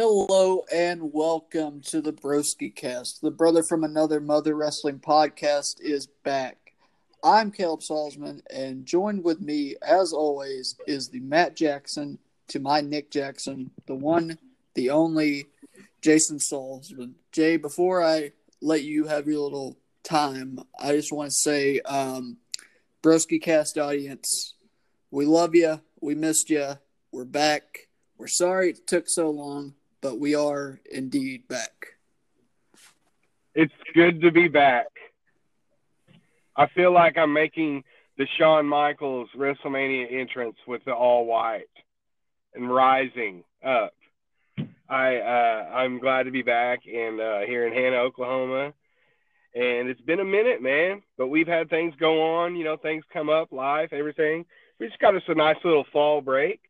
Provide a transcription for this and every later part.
Hello and welcome to the Broski Cast. The brother from another mother wrestling podcast is back. I'm Caleb Salzman, and joined with me, as always, is the Matt Jackson to my Nick Jackson, the one, the only Jason Salzman. Jay, before I let you have your little time, I just want to say, um, Broski Cast audience, we love you. We missed you. We're back. We're sorry it took so long, but we are indeed back. It's good to be back. I feel like I'm making the Shawn Michaels WrestleMania entrance with the all white and rising up. I uh, I'm glad to be back and uh, here in Hannah, Oklahoma. And it's been a minute, man. But we've had things go on, you know, things come up, life, everything. We just got us a nice little fall break,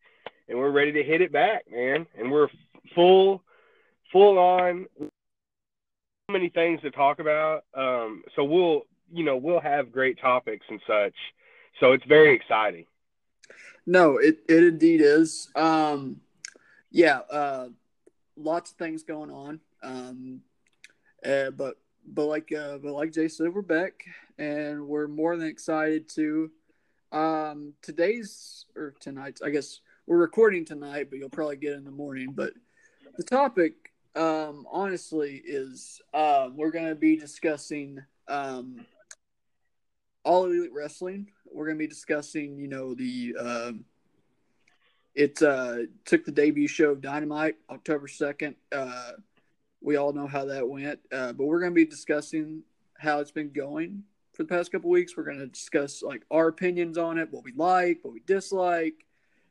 and we're ready to hit it back, man. And we're full, full on. Many things to talk about. Um, so we'll you know we'll have great topics and such. So it's very exciting. No, it it indeed is. Um, yeah, uh, lots of things going on. Um, uh, but but like uh, but like Jay said, we're back and we're more than excited to. Um, today's or tonight's, I guess we're recording tonight, but you'll probably get in the morning. But the topic, um, honestly, is uh, we're going to be discussing um, all elite wrestling. We're going to be discussing, you know, the um, it uh, took the debut show of Dynamite October second. Uh, we all know how that went, uh, but we're going to be discussing how it's been going for the past couple weeks. We're going to discuss like our opinions on it, what we like, what we dislike,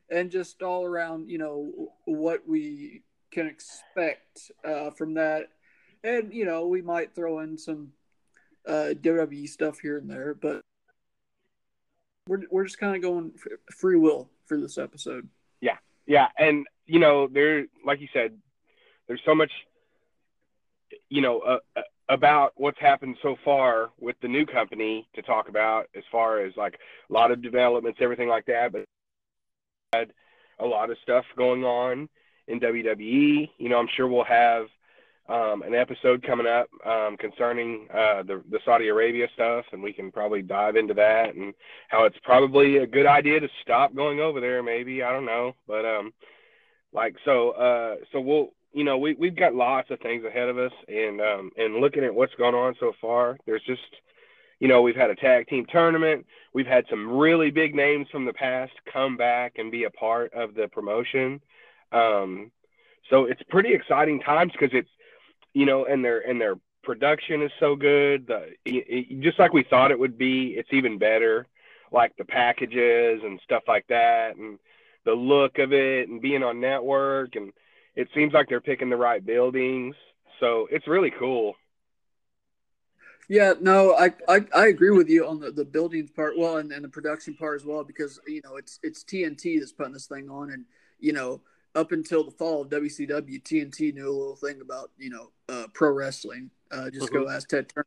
and just all around, you know, what we can expect uh, from that. And you know, we might throw in some uh, WWE stuff here and there, but we're we're just kind of going free will for this episode. Yeah, yeah, and you know, there, like you said, there's so much, you know, uh, uh, about what's happened so far with the new company to talk about, as far as like a lot of developments, everything like that. But had a lot of stuff going on in WWE. You know, I'm sure we'll have um, an episode coming up um, concerning uh, the, the Saudi Arabia stuff, and we can probably dive into that and how it's probably a good idea to stop going over there. Maybe I don't know, but um, like so, uh, so we'll you know we we've got lots of things ahead of us, and um, and looking at what's gone on so far, there's just you know we've had a tag team tournament, we've had some really big names from the past come back and be a part of the promotion. Um, so it's pretty exciting times because it's you know, and their and their production is so good. The it, just like we thought it would be, it's even better. Like the packages and stuff like that, and the look of it, and being on network, and it seems like they're picking the right buildings. So it's really cool. Yeah, no, I, I, I agree with you on the, the buildings part, well, and, and the production part as well, because you know it's it's TNT that's putting this thing on, and you know up until the fall of WCW, TNT knew a little thing about you know uh, pro wrestling. Uh, just go mm-hmm. ask Ted Turner.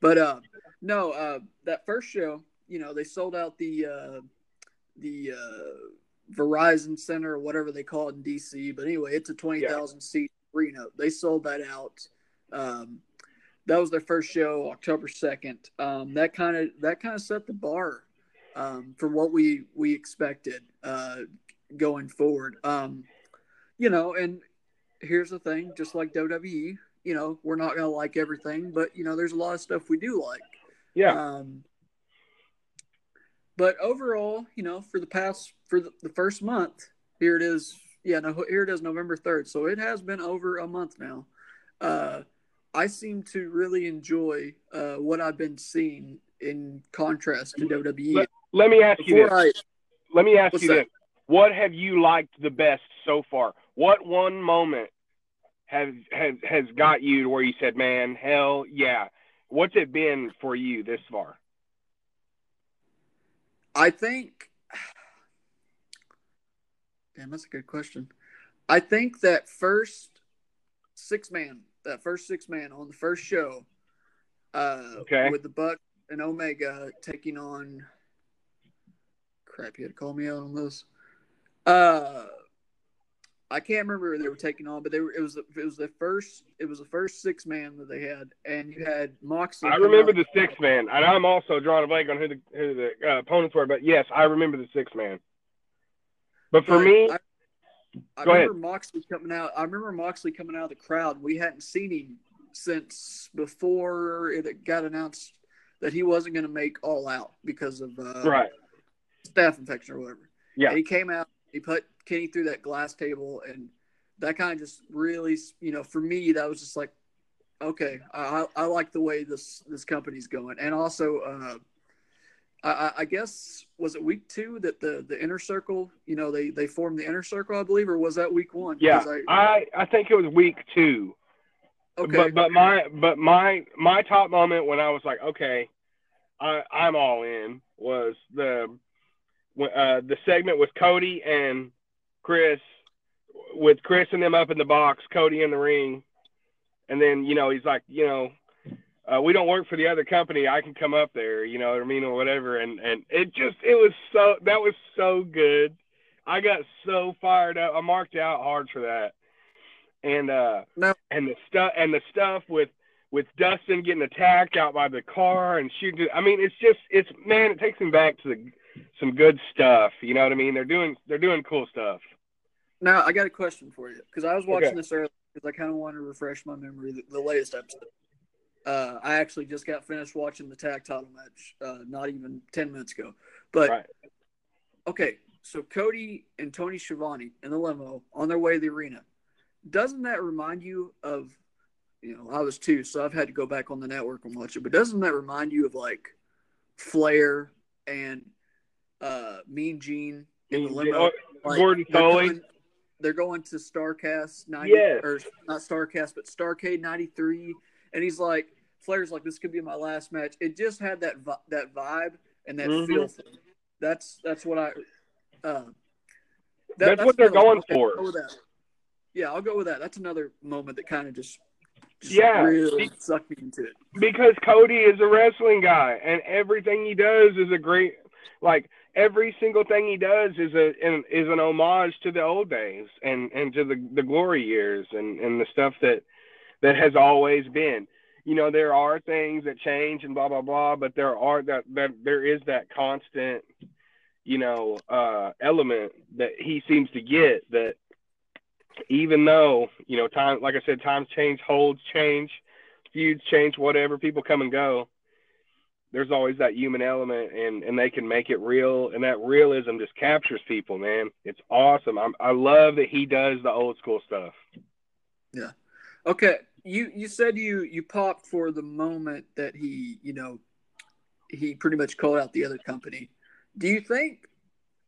But uh, no, uh, that first show, you know, they sold out the uh, the uh, Verizon Center or whatever they call it in DC. But anyway, it's a twenty thousand yeah. seat arena. They sold that out. Um, that was their first show, October second. Um, that kind of that kind of set the bar um, for what we we expected uh, going forward. Um, you know, and here's the thing, just like WWE, you know, we're not gonna like everything, but you know, there's a lot of stuff we do like. Yeah. Um, but overall, you know, for the past for the, the first month, here it is. Yeah, no, here it is, November third. So it has been over a month now. Uh, I seem to really enjoy uh, what I've been seeing in contrast to WWE. Let, let me ask Before you this. I, let me ask you that? this. What have you liked the best so far? What one moment has has has got you to where you said, "Man, hell yeah"? What's it been for you this far? I think. Damn, that's a good question. I think that first six man, that first six man on the first show, uh, okay. with the Buck and Omega taking on. Crap, you had to call me out on this. Uh, I can't remember who they were taking on, but they were. It was. It was the first. It was the first six man that they had, and you had Moxley. I remember the six man, and I'm also drawing a blank on who the who the uh, opponents were, but yes, I remember the six man. But for But me, I, I Go remember Moxley coming out. I remember Moxley coming out of the crowd. We hadn't seen him since before it got announced that he wasn't going to make All Out because of uh, right? staph infection or whatever. Yeah. And he came out. He put Kenny through that glass table, and that kind of just really, you know, for me, that was just like, okay, I, I like the way this this company's going, and also. Uh, I, I guess was it week two that the the inner circle, you know, they they formed the inner circle, I believe, or was that week one? Yeah, I, I I think it was week two. okay, But but my but my my top moment when I was like, okay, I I'm all in was the uh, the segment with Cody and Chris, with Chris and them up in the box, Cody in the ring, and then you know he's like, you know, uh, we don't work for the other company. I can come up there, you know what I mean, or whatever. And and it just it was so that was so good. I got so fired up. I marked out hard for that. And uh No. and the stuff and the stuff with with Dustin getting attacked out by the car and shooting. I mean, it's just it's man, it takes me back to the, some good stuff. You know what I mean? They're doing they're doing cool stuff. now I got a question for you because I was watching Okay. this earlier because I kind of want to refresh my memory. The, the latest episode, uh, I actually just got finished watching the tag title match, uh, not even ten minutes ago. But Right. okay, so Cody and Tony Schiavone in the limo on their way to the arena. Doesn't that remind you of, you know, I was two, so I've had to go back on the network and watch it. But doesn't that remind you of like Flair and uh, Mean Gene in the limo? Like, Gordon they're going- They're going to Starrcast ninety, Yes. or not Starrcast, but Starrcade ninety three, and he's like, Flair's like, this could be my last match. It just had that vi- that vibe and that Mhm. feel. That's that's what I. Uh, that- That's what they're going okay, for. I'll go that. Yeah, I'll go with that. That's another moment that kind of just, just Yeah. really sucked me into it. because Cody is a wrestling guy, and everything he does is a great, like every single thing he does is a is an homage to the old days and and to the the glory years and and the stuff that that has always been. You know, there are things that change and blah blah blah, but there are that that there is that constant, you know, uh, element that he seems to get that. Even though you know time, like I said, times change, holds change, feuds change, whatever, people come and go. There's always that human element, and and they can make it real, and that realism just captures people, man. It's awesome. I'm, I love that he does the old school stuff. Yeah okay, you you said you you popped for the moment that he you know he pretty much called out the other company. Do you think?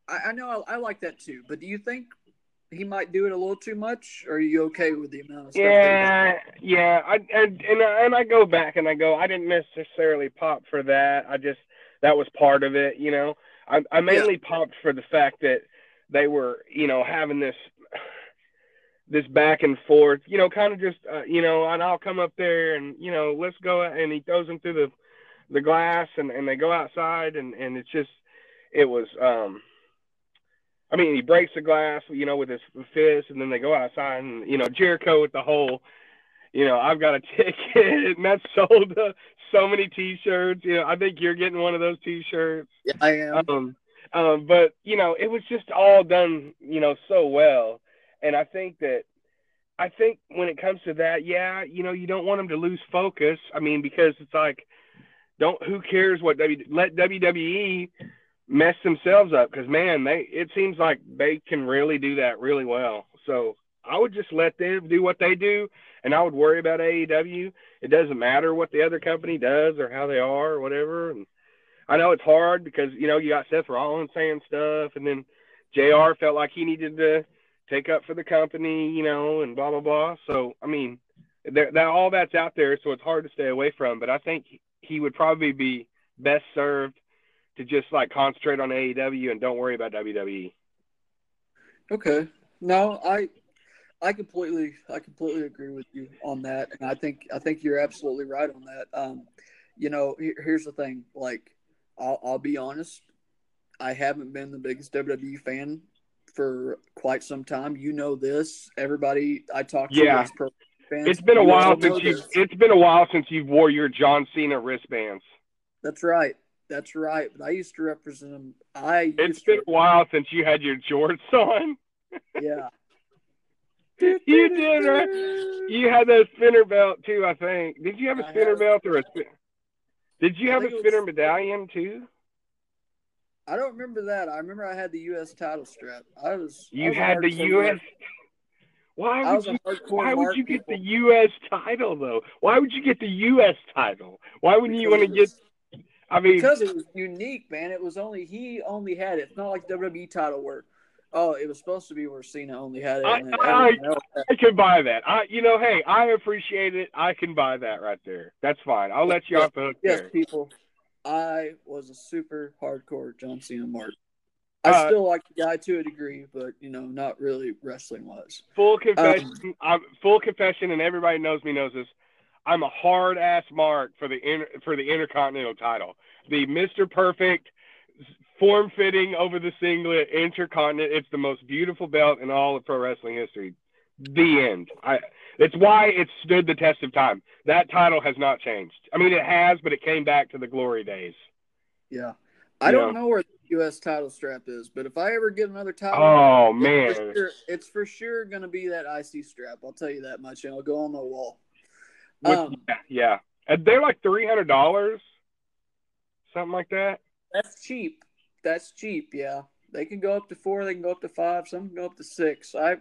I, I know I, I like that too, but do you think he might do it a little too much? Or are you okay with the amount of stuff? Yeah, yeah. I and and I, and I go back and I go. I didn't necessarily pop for that. I just that was part of it. You know, I I mainly popped for the fact that they were you know having this this back and forth. You know, kind of just uh, you know, and I'll come up there and you know let's go and he throws them through the the glass and and they go outside and and it's just it was um I mean, he breaks the glass, you know, with his fist, and then they go outside, and you know, Jericho with the whole, you know, I've got a ticket, and that sold uh, so many T-shirts. You know, I think you're getting one of those T-shirts. Yeah, I am. Um, um, but you know, it was just all done, you know, so well, and I think that, I think when it comes to that, yeah, you know, you don't want them to lose focus. I mean, because it's like, don't who cares what W let WWE mess themselves up because man, they it seems like they can really do that really well. So I would just let them do what they do, and I would worry about AEW. It doesn't matter what the other company does or how they are or whatever. And I know it's hard because you know you got Seth Rollins saying stuff, and then Jr. felt like he needed to take up for the company, you know, and blah blah blah. So I mean, that all that's out there, so it's hard to stay away from. But I think he would probably be best served to just like concentrate on AEW and don't worry about. WWE. Okay. No, I I completely I completely agree with you on that, and I think I think you're absolutely right on that. Um, you know, here, here's the thing. Like, I'll, I'll be honest. I haven't been the biggest WWE fan for quite some time. You know this. Everybody I talk to Yeah. fans. It's been a while since you. It's been a while since you wore your John Cena wristbands. That's right. That's right. But I used to represent them. I It's been a while since you had your jorts on. Yeah. You did, right? You had that spinner belt too, I think. Did you have a I spinner belt or a spin? Did you I have a spinner was- medallion too? I don't remember that. I remember I had the U.S. title strap. I was. I You was had the U.S. mark. Why would you? Why would you get the. U.S. title though? Why would you get the U.S. title? Why wouldn't you want to get? I mean, because it was unique, man. It was only he only had it. It's not like WWE title where, oh, it was supposed to be where Cena only had it. I- I- everyone else had I can buy that. I, you know, hey, I appreciate it. I can buy that right there. That's fine. I'll let you off the hook Yes, there. people. I was a super hardcore John Cena mark. I Uh, still like the guy to a degree, but you know, not really wrestling wise. Full confession. I'm full confession, and everybody knows me knows this. I'm a hard ass mark for the inter, for the Intercontinental title. The Mr. Perfect, form fitting over the singlet Intercontinental. It's the most beautiful belt in all of pro wrestling history. The end. I. It's why it stood the test of time. That title has not changed. I mean, it has, but it came back to the glory days. Yeah. I don't know where the U.S. title strap is, but if I ever get another title, Oh it's man. for sure, it's for sure going to be that IC strap. I'll tell you that much, and it'll go on the wall. What- Um, yeah, yeah. And they're like three hundred dollars, something like that. That's cheap. That's cheap. Yeah, they can go up to four. They can go up to five. Some can go up to six. I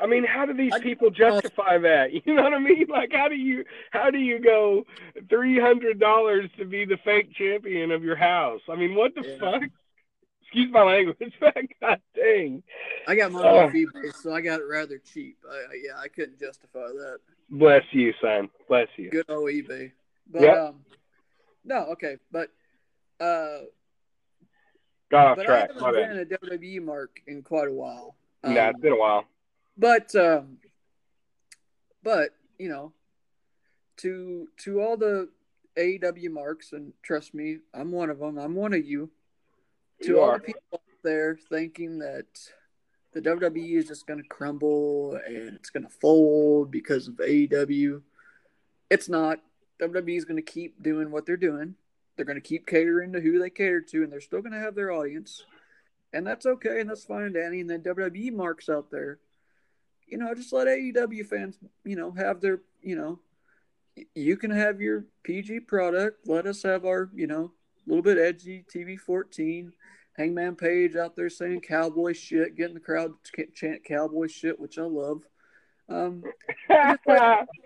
I mean, how do these I- people justify that? You know what I mean? Like, how do you how do you go three hundred dollars to be the fake champion of your house? I mean, what the Yeah. fuck? Excuse my language, but God dang. I got mine Oh. off eBay, so I got it rather cheap. I, yeah, I couldn't justify that. Bless you, son. Bless you. Good old eBay. But Yep. um, no, okay, but uh, Got off but I haven't My been bad. a WWE mark in quite a while. Um, nah, it's been a while. but um, but you know, to to all the AEW marks, and trust me, I'm one of them. I'm one of you. To You all are. the people out there thinking that the WWE is just going to crumble and it's going to fold because of AEW, it's not. WWE is going to keep doing what they're doing. They're going to keep catering to who they cater to, and they're still going to have their audience, and that's okay, and that's fine Danny. And then WWE marks out there, you know, just let AEW fans, you know, have their, you know, you can have your PG product. Let us have our, you know, little bit edgy TV 14. Hangman Page out there saying cowboy shit, getting the crowd to chant cowboy shit, which I love. Um,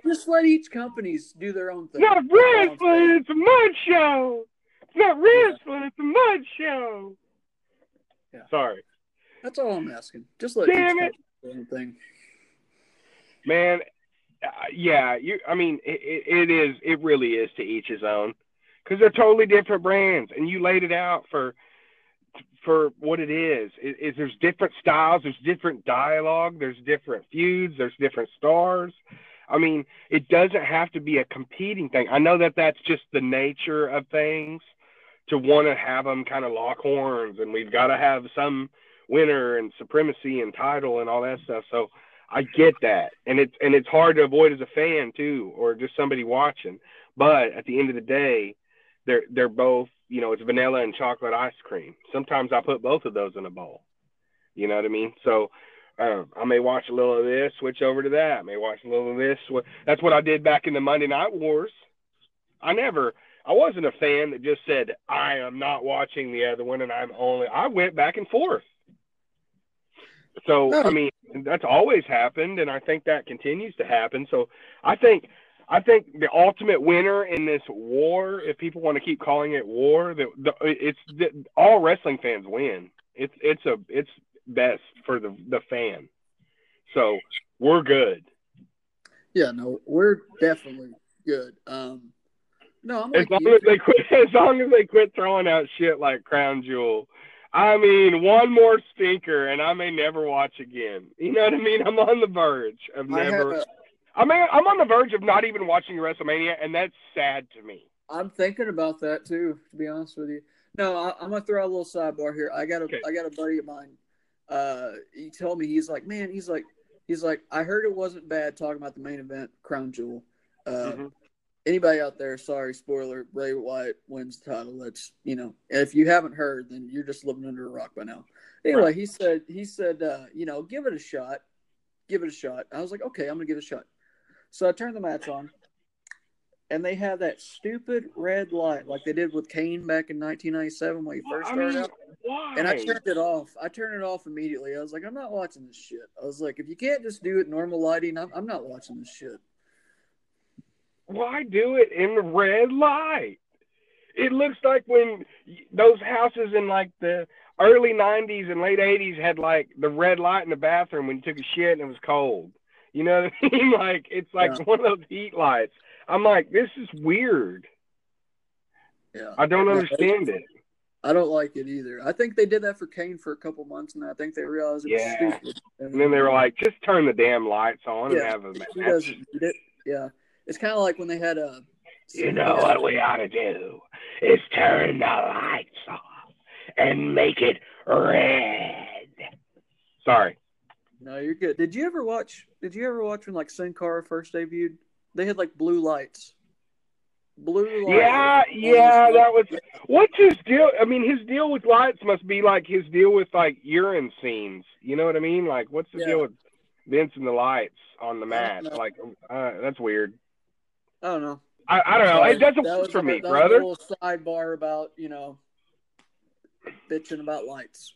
just let each companies do their own It's thing. not That's all I'm wrestling, saying. it's a mud show. It's not wrestling, it's a mud show. Yeah. Sorry. That's all I'm asking. Just let Damn each it. company do their own thing. Man, uh, yeah, you. I mean, it, it is. It really is to each his own, because they're totally different brands, and you laid it out for for what it is. Is, is there's different styles, there's different dialogue, there's different feuds, there's different stars. I mean, it doesn't have to be a competing thing. I know that that's just the nature of things to want to have them kind of lock horns, and we've got to have some winner and supremacy and title and all that stuff. So I get that, and it's and it's hard to avoid as a fan too, or just somebody watching. But at the end of the day, they're they're both you know it's vanilla and chocolate ice cream. Sometimes I put both of those in a bowl. You know what I mean? So uh, I may watch a little of this, switch over to that. I may watch a little of this. That's what I did back in the Monday Night Wars. I never. I wasn't a fan that just said I am not watching the other one and I'm only. I went back and forth. So I mean that's always happened, and I think that continues to happen. So I think I think the ultimate winner in this war, if people want to keep calling it war, the it's the, all wrestling fans win. It's it's a it's best for the the fan. So we're good. Yeah, no, we're definitely good. Um, no, I'm As like long you. as they quit, as long as they quit throwing out shit like Crown Jewel. I mean, one more stinker, and I may never watch again. You know what I mean? I'm on the verge of never. I mean, I'm on the verge of not even watching WrestleMania, and that's sad to me. I'm thinking about that too. To be honest with you, no, I, I'm gonna throw a little sidebar here. I got a, Okay. I got a buddy of mine uh, he told me he's like, man, he's like, he's like, I heard it wasn't bad talking about the main event, Crown Jewel. Uh, mm-hmm. Anybody out there? Sorry, spoiler. Bray Wyatt wins the title. That's you know, if you haven't heard, then you're just living under a rock by now. Anyway, right. he said, he said, uh, you know, give it a shot, give it a shot. I was like, okay, I'm gonna give it a shot. So I turned the match on and they have that stupid red light like they did with Kane back in 1997 when he first started I mean, out. Why? And I turned it off. I turned it off immediately. I was like, I'm not watching this shit. I was like, if you can't just do it normal lighting, I'm, I'm not watching this shit. Why do it in the red light? It looks like when those houses in like the early 90s and late 80s had like the red light in the bathroom when you took a shit and it was cold. You know what I mean? Like it's like yeah. one of those heat lights. I'm like, this is weird. Yeah. I don't understand it. I don't like it either. I think they did that for Kane for a couple months, and I think they realized it yeah. was stupid. And, and then they were like, just turn the damn lights on yeah, and have a match. He doesn't need it. Yeah, it's kind of like when they had a. You know what we ought to do is turn the lights off and make it red. Sorry. No, you're good. Did you ever watch? Did you ever watch when like Sin Cara first debuted? They had like blue lights. Blue lights. Yeah, yeah, that was. What's his deal? I mean, his deal with lights must be like his deal with like urine scenes. You know what I mean? Like, what's the yeah. deal with Vince and the lights on the mat? Like, uh, that's weird. I don't know. I, I don't know. it doesn't work for me, brother. a little sidebar about you know bitching about lights.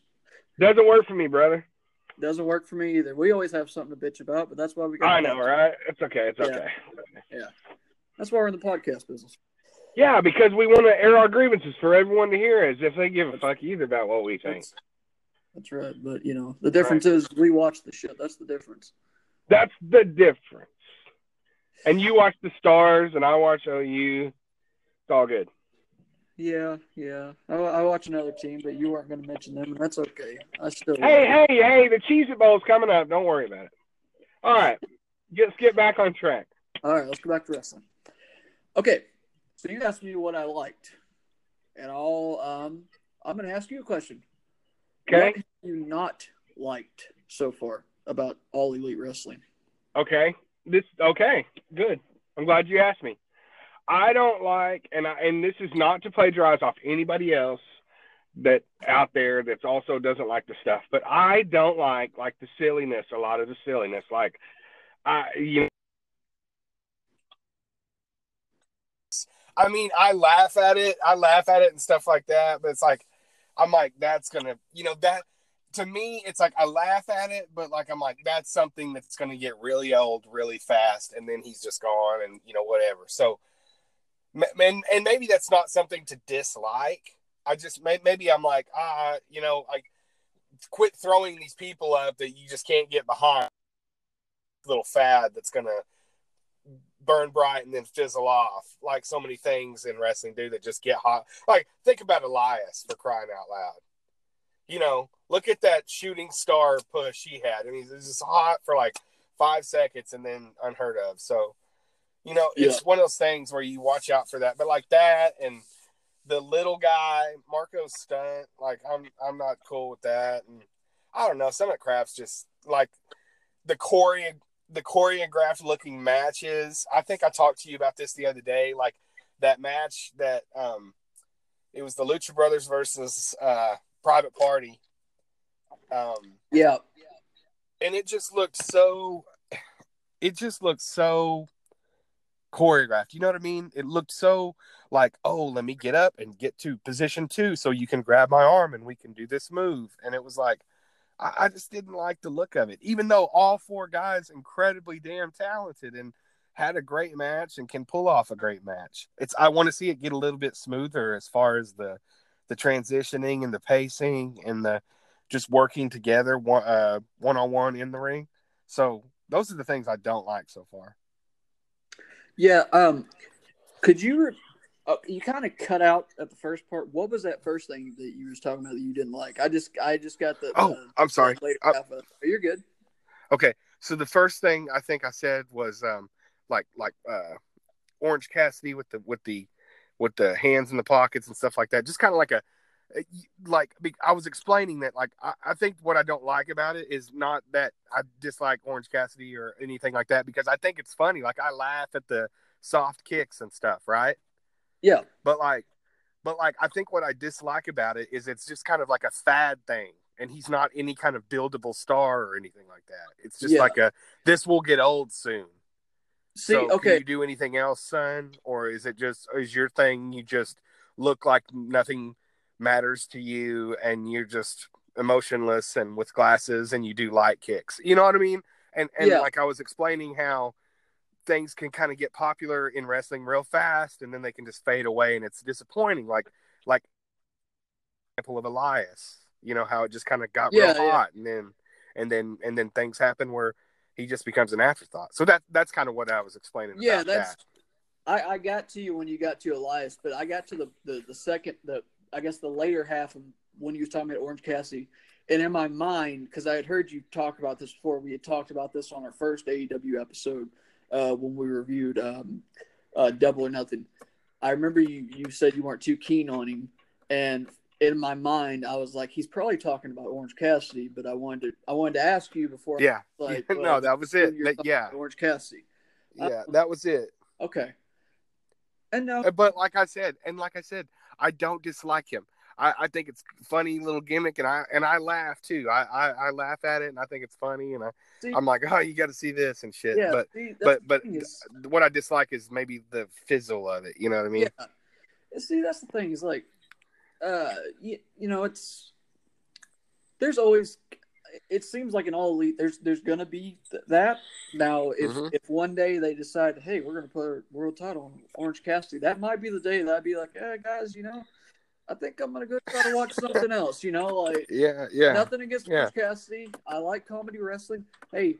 Doesn't work for me, brother. Doesn't work for me either. We always have something to bitch about, but that's why we got. I know, right? It's okay. It's okay. Yeah. That's why we're in the podcast business. Yeah, because we want to air our grievances for everyone to hear, as if they give a fuck either about what we think. That's, that's right, but you know the difference right. is we watch the shit. That's the difference. That's the difference. And you watch the stars, and I watch OU. It's all good. Yeah, yeah. I, I watch another team, but you weren't going to mention them, and that's okay. I still. Hey, hey, hey! The Cheez It Bowl's coming up. Don't worry about it. All right, let's get back on track. All right, let's go back to wrestling. Okay, so you asked me what I liked, and I'll um, I'm going to ask you a question. Okay. What have you not liked so far about all elite wrestling? Okay. This okay. Good. I'm glad you asked me. I don't like, and I, and this is not to plagiarize off anybody else that out there that's also doesn't like the stuff, but I don't like like the silliness. A lot of the silliness, like I, you know. I mean, I laugh at it. I laugh at it and stuff like that, but it's like, I'm like, that's gonna, you know, that to me, it's like I laugh at it, but like I'm like, that's something that's gonna get really old really fast, and then he's just gone, and you know, whatever. So and and maybe that's not something to dislike. I just maybe I'm like ah, you know, like quit throwing these people up that you just can't get behind. Little fad that's gonna burn bright and then fizzle off, like so many things in wrestling do that just get hot. Like think about Elias for crying out loud. You know, look at that shooting star push he had. I mean, it was just hot for like five seconds and then unheard of. So you know, it's yeah. one of those things where you watch out for that. But like that and the little guy, Marko Stunt, like I'm I'm not cool with that. And I don't know, some of the crap's just like the choreo the choreographed looking matches. I think I talked to you about this the other day, like that match that um it was the Lucha Brothers versus uh Private Party. Um yeah. And it just looked so it just looked so choreographed. You know what I mean? It looked so like, oh, let me get up and get to position two so you can grab my arm and we can do this move. And it was like, I, I just didn't like the look of it, even though all four guys incredibly damn talented and had a great match and can pull off a great match. It's I want to see it get a little bit smoother as far as the the transitioning and the pacing and the just working together one uh, one on one in the ring. So those are the things I don't like so far. Yeah. Um, could you? Re- uh, you kind of cut out at the first part. What was that first thing that you was talking about that you didn't like? I just, I just got the. Oh, I'm sorry. Later uh, You're good. Okay, so the first thing I think I said was um, like, like uh, Orange Cassidy with the with the with the hands in the pockets and stuff like that. Just kind of like a uh, Uh, like I was explaining that like I, I, think what I don't like about it is not that I dislike Orange Cassidy or anything like that because I think it's funny. Like I laugh at the soft kicks and stuff, right? Yeah. But like but like I think what I dislike about it is it's just kind of like a fad thing. And he's not any kind of buildable star or anything like that. It's just yeah. like a this will get old soon. See, so okay. you do anything else, son? Or is it just is your thing you just look like nothing matters to you and you're just emotionless and with glasses and you do light kicks. You know what I mean? And and yeah. like I was explaining how things can kind of get popular in wrestling real fast and then they can just fade away and it's disappointing like like example of Elias you know how it just kind of got yeah, real hot yeah. and then and then and then things happen where he just becomes an afterthought so that that's kind of what I was explaining yeah that's that. I, I got to you when you got to Elias but I got to the the, the second the I guess the later half of when you was talking about Orange Cassidy and in my mind because I had heard you talk about this before we had talked about this on our first AEW episode uh, when we reviewed um, uh, Double or Nothing. I remember you, you said you weren't too keen on him, and in my mind, I was like, he's probably talking about Orange Cassidy, but I wanted to I wanted to ask you before. Yeah, like, no, that was it. That, yeah, Orange Cassidy. Yeah, um, that was it. Okay. And now, uh, but like I said, and like I said, I don't dislike him. I, I think it's funny little gimmick, and I and I laugh too. I, I, I laugh at it, and I think it's funny, and I see, I'm like, oh, you got to see this and shit. Yeah, but see, but but what I dislike is maybe the fizzle of it. You know what I mean? Yeah. See, that's the thing. Is like, uh, you, you know, it's there's always. It seems like an all elite, there's there's gonna be th- that. Now, if mm-hmm. if one day they decide, hey, we're gonna put a world title on Orange Cassidy, that might be the day that I'd be like, hey guys, you know I think I'm gonna go try to watch something else. You know, like yeah, yeah. Nothing against yeah. Chris Cassidy. I like comedy wrestling. Hey,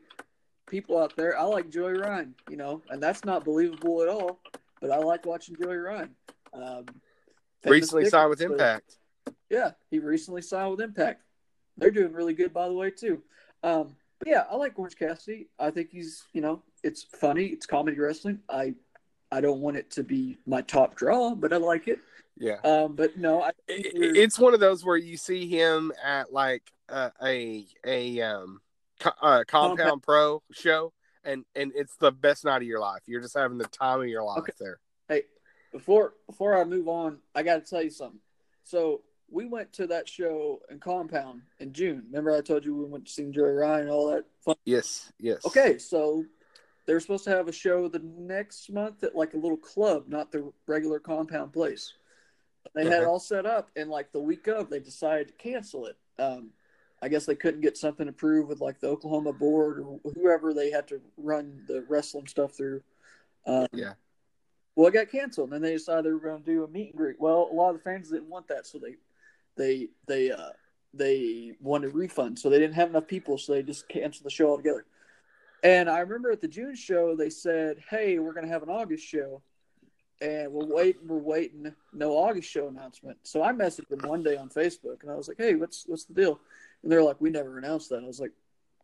people out there, I like Joey Ryan. You know, and that's not believable at all. But I like watching Joey Ryan. Um, recently signed with Impact. Yeah, he recently signed with Impact. They're doing really good, by the way, too. Um, but yeah, I like Orange Cassidy. I think he's, you know, it's funny. It's comedy wrestling. I, I don't want it to be my top draw, but I like it. Yeah. Um, but no, I it's one of those where you see him at like uh, a a um co- uh, compound, compound pro show, and and it's the best night of your life. You're just having the time of your life okay. there. Hey, before before I move on, I got to tell you something. So we went to that show in Compound in June. Remember, I told you we went to see Joey Ryan and all that fun. Yes, yes. Okay, so they were supposed to have a show the next month at like a little club, not the regular Compound place. They had it all set up, and like the week of, they decided to cancel it. Um, I guess they couldn't get something approved with like the Oklahoma board or whoever they had to run the wrestling stuff through. Um, yeah. Well, it got canceled, and then they decided they were going to do a meet and greet. Well, a lot of the fans didn't want that, so they they they uh, they wanted refund, so they didn't have enough people, so they just canceled the show altogether. And I remember at the June show, they said, "Hey, we're going to have an August show." and we're waiting, we're waiting, no August show announcement. So I messaged them one day on Facebook, and I was like, "Hey, what's what's the deal?" And they're like, "We never announced that." I was like,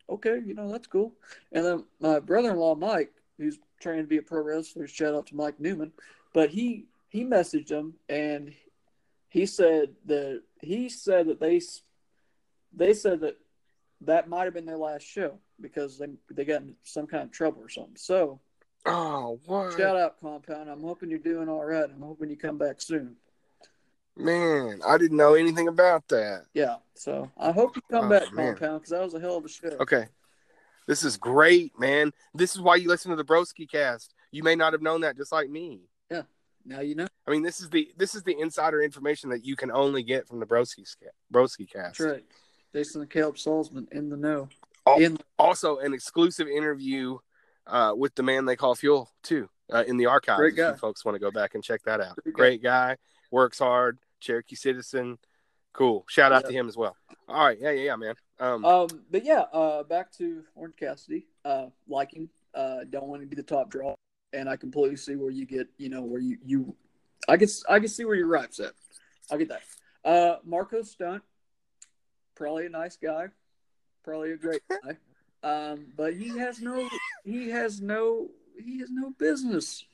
"Okay, you know that's cool." And then my brother-in-law Mike, who's trying to be a pro wrestler, shout out to Mike Newman, but he he messaged them and he said that he said that they they said that that might have been their last show because they they got in some kind of trouble or something. So Oh, what? Shout out, Compound. I'm hoping you're doing all right. I'm hoping you come back soon. Man, I didn't know anything about that. Yeah, so I hope you come oh, back, man. Compound, because that was a hell of a show. Okay. This is great, man. This is why you listen to the Broski cast. You may not have known that just like me. Now you know. I mean, this is the this is the insider information that you can only get from the Broski Broski cast. That's right. Jason and Caleb Salzman in the know. in- also, an exclusive interview uh, with the man they call Fuel too uh, in the archives. Great guy. folks want to go back and check that out. Great, Great guy. guy. works hard, Cherokee citizen. Cool. Shout out yeah. to him as well. All right, yeah, yeah, yeah, man. Um, um but yeah, uh, back to Orange Cassidy. Uh, liking, uh, don't want to be the top draw, and I completely see where you get, you know, where you you, I can I can see where your ripe's at. I'll get that. Uh, Marko Stunt, probably a nice guy, probably a great guy. Um, but he has no he has no he has no business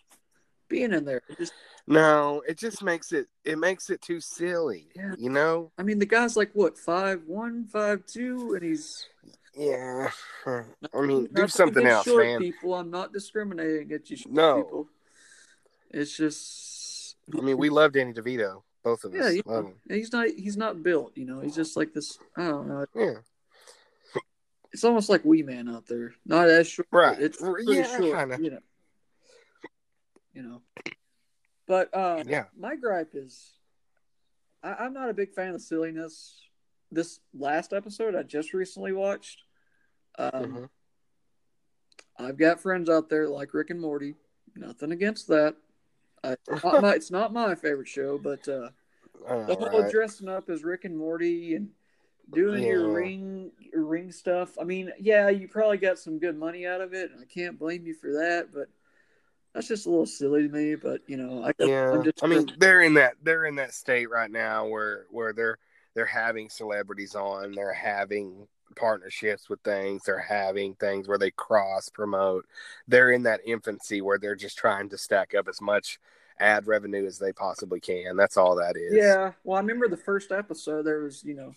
being in there. It just No, it just makes it it makes it too silly. Yeah. You know? I mean the guy's like what, five one, five two, and he's Yeah. I mean, do something else, short man. People, I'm not discriminating against you. short No. people. It's just. I mean, we love Danny DeVito, both of us. Yeah, yeah. Love him. He's not. He's not built. You know. He's just like this. I don't know. Yeah. It's almost like Wee Man out there. Not as short. Right. It's pretty yeah, short. kinda. You know. You know. But uh, Yeah. my gripe is, I, I'm not a big fan of silliness. This last episode I just recently watched. Um, Mhm. I've got friends out there like Rick and Morty. Nothing against that. I, not my, it's not my favorite show, but uh, All the whole right. dressing up as Rick and Morty and doing your ring your ring stuff. I mean, yeah, you probably got some good money out of it, and I can't blame you for that. But that's just a little silly to me. But you know, I, Yeah. I'm just I mean, they're in that they're in that state right now where where they're they're having celebrities on, they're having partnerships with things, they're having things where they cross promote. They're in that infancy where they're just trying to stack up as much ad revenue as they possibly can. That's all that is. yeah. Well, I remember the first episode. There was you know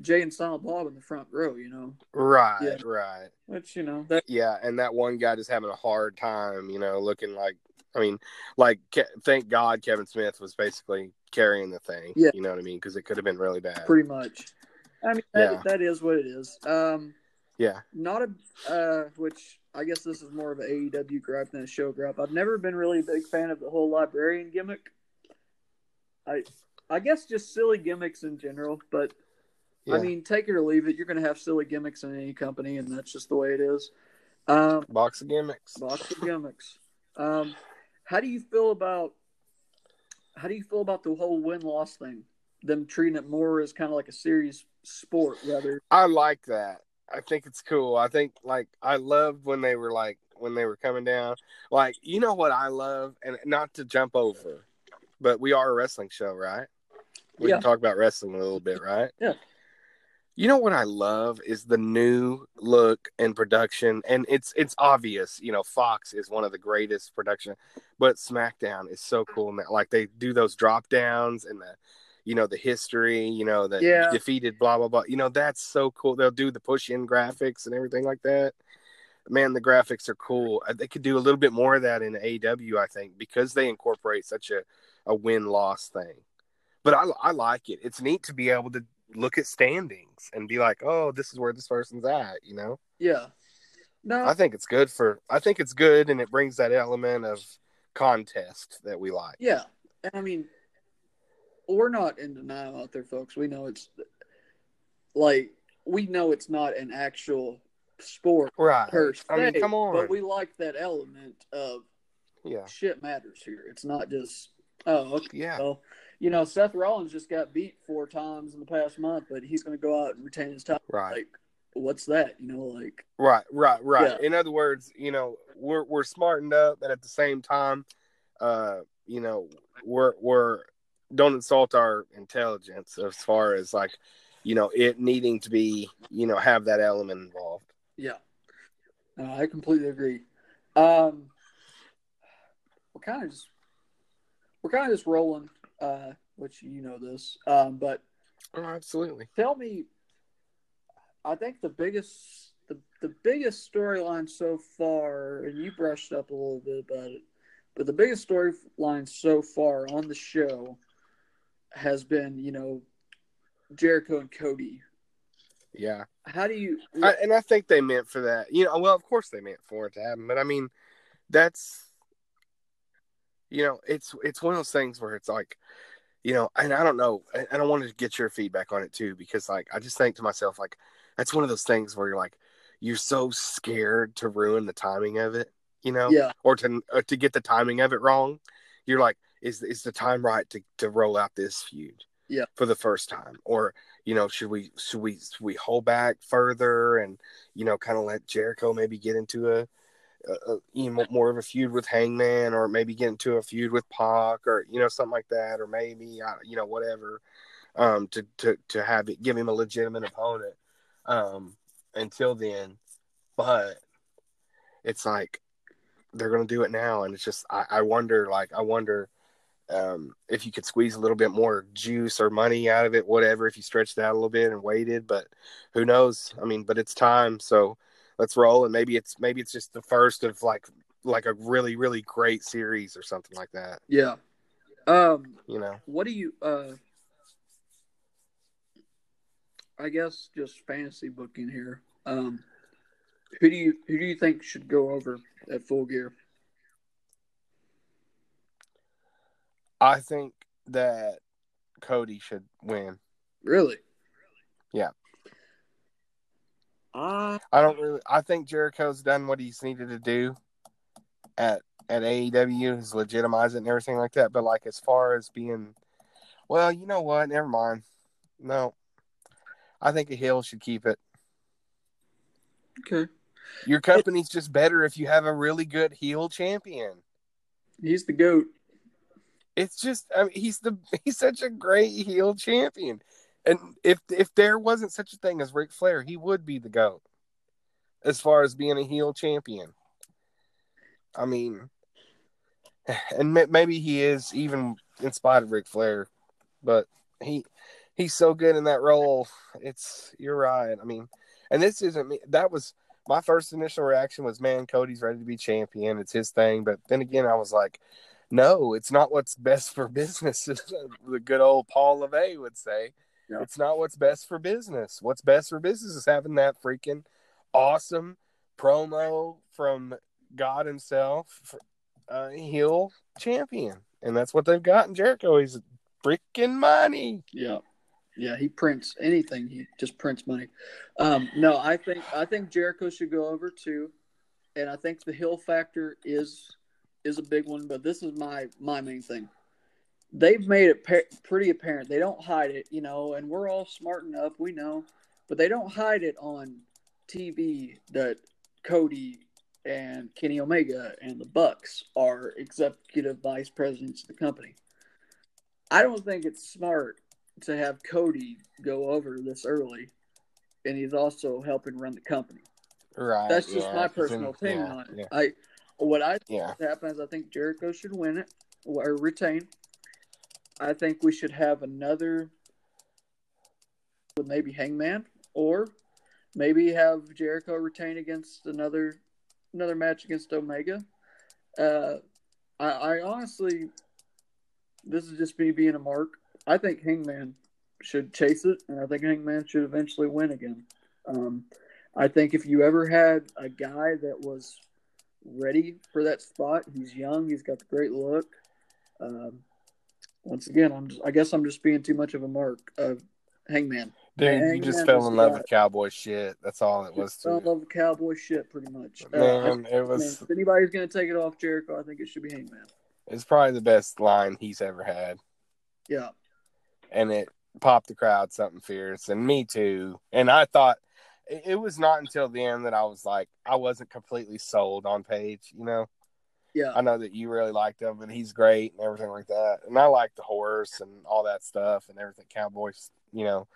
Jay and Silent Bob in the front row. You know, Right, Yeah. right. which you know that Yeah, and that one guy just having a hard time, you know, looking like I mean, like Ke- thank God Kevin Smith was basically carrying the thing. Yeah. You know what I mean? Because it could have been really bad. pretty much. I mean, that, Yeah. that is what it is. Um, yeah. not a uh, which I guess this is more of an AEW gripe than a show gripe. I've never been really a big fan of the whole librarian gimmick. I I guess just silly gimmicks in general, but yeah. I mean, take it or leave it. You're going to have silly gimmicks in any company, and that's just the way it is. Um, box of gimmicks. Box of gimmicks. Um, how do you feel about how do you feel about the whole win loss thing? Them treating it more as kind of like a serious sport rather. I like that. I think it's cool. I think like I loved when they were like when they were coming down. Like you know what I love, and not to jump over, but we are a wrestling show, right? We Yeah. can talk about wrestling a little bit, right? Yeah. You know what I love is the new look and production, and it's it's obvious. You know, Fox is one of the greatest production, but SmackDown is so cool now. Like they do those drop downs and the, you know, the history. You know, the Yeah. defeated blah blah blah. You know, that's so cool. They'll do the push in graphics and everything like that. Man, the graphics are cool. Uh, They could do a little bit more of that in AW, I think, because they incorporate such a a win loss thing. But I I like it. It's neat to be able to look at standings and be like, oh, this is where this person's at, you know? Yeah. No, I think it's good for I think it's good and it brings that element of contest that we like. Yeah, and I mean, we're not in denial out there, folks. We know it's like we know it's not an actual sport Right. per se. I mean, come on. but we like that element of Yeah. shit matters here. It's not just oh, okay. Yeah. Well, you know, Seth Rollins just got beat four times in the past month, but he's going to go out and retain his title. Right. Like, what's that? You know, like Right, right, right. Yeah. In other words, you know, we're we're smartened up, and at the same time, uh, you know, we're we're don't insult our intelligence as far as like, you know, it needing to be, you know, have that element involved. Yeah, I completely agree. Um, we're kind of just we're kind of just rolling, uh, which you know this. Um, but Oh, absolutely. tell me, I think the biggest the the biggest storyline so far, and you brushed up a little bit about it, but the biggest storyline so far on the show has been, you know, Jericho and Cody. Yeah, How do you? I, and I think they meant for that. You know, well, of course they meant for it to happen, but I mean, that's, you know, it's it's one of those things where it's like, you know, and I don't know, and I don't to get your feedback on it too, because like I just think to myself like, that's one of those things where you're like, you're so scared to ruin the timing of it, you know, yeah, or to or to get the timing of it wrong. You're like, is is the time right to to roll out this feud? Yeah. For the first time, or you know, should we should we should we hold back further and you know, kind of let Jericho maybe get into a, a you know more of a feud with Hangman, or maybe get into a feud with Pac, or you know something like that, or maybe uh, you know whatever, um, to to to have it give him a legitimate opponent. Um, until then, but it's like they're to do it now, and it's just I, I wonder, like I wonder um, if you could squeeze a little bit more juice or money out of it, whatever, if you stretched it out a little bit and waited. But who knows? I mean, but it's time, so let's roll. And maybe it's maybe it's just the first of like like a really really great series or something like that. Yeah. Um. You know. What do you? uh I guess just fantasy booking here. Um. Who do you who do you think should go over at full gear? I think that Cody should win. Really? Yeah. Uh, I don't really. I think Jericho's done what he's needed to do at at AEW, is legitimize it and everything like that. But like as far as being, well, you know what? Never mind. No, I think a heel should keep it. okay. Your company's just better if you have a really good heel champion. He's the goat. It's just, I mean, he's the he's such a great heel champion, and if if there wasn't such a thing as Ric Flair, he would be the goat as far as being a heel champion. I mean, and maybe he is even in spite of Ric Flair, but he he's so good in that role. It's you're right. I mean, and this isn't me. That was my first initial reaction was, man, Cody's ready to be champion. It's his thing. But then again, I was like, no, it's not what's best for business. the good old Paul Levesque would say. Yeah. It's not what's best for business. What's best for business is having that freaking awesome promo from God himself, uh, heel champion. And that's what they've got in Jericho. He's freaking money. Yeah. Yeah, he prints anything. He just prints money. Um, no, I think I think Jericho should go over too, and I think the heel factor is is a big one. But this is my my main thing. They've made it pretty apparent. They don't hide it, you know, and we're all smart enough. We know, but they don't hide it on TV that Cody and Kenny Omega and the Bucks are executive vice presidents of the company. I don't think it's smart to have Cody go over this early, and he's also helping run the company. Right. That's just yeah, my personal opinion yeah, on it. Yeah. I what I yeah. think happens, I think Jericho should win it or retain. I think we should have another with maybe Hangman, or maybe have Jericho retain against another another match against Omega. Uh, I, I honestly, this is just me being a mark. I think Hangman should chase it, and I think Hangman should eventually win again. Um, I think if you ever had a guy that was ready for that spot, he's young, he's got the great look. Um, once again, I'm just, I guess I'm just being too much of a mark of Hangman. Dude, you just fell in love with cowboy shit. That's all it was Fell in love with cowboy shit, pretty much. Uh, Man, it was mean, if anybody's going to take it off Jericho, I think it should be Hangman. it's probably the best line he's ever had. Yeah. and it popped the crowd something fierce and me too and i thought it, it was not until the end that i was like i wasn't completely sold on page you know Yeah. i know that you really liked him and he's great and everything like that and i like the horse and all that stuff and everything cowboys you know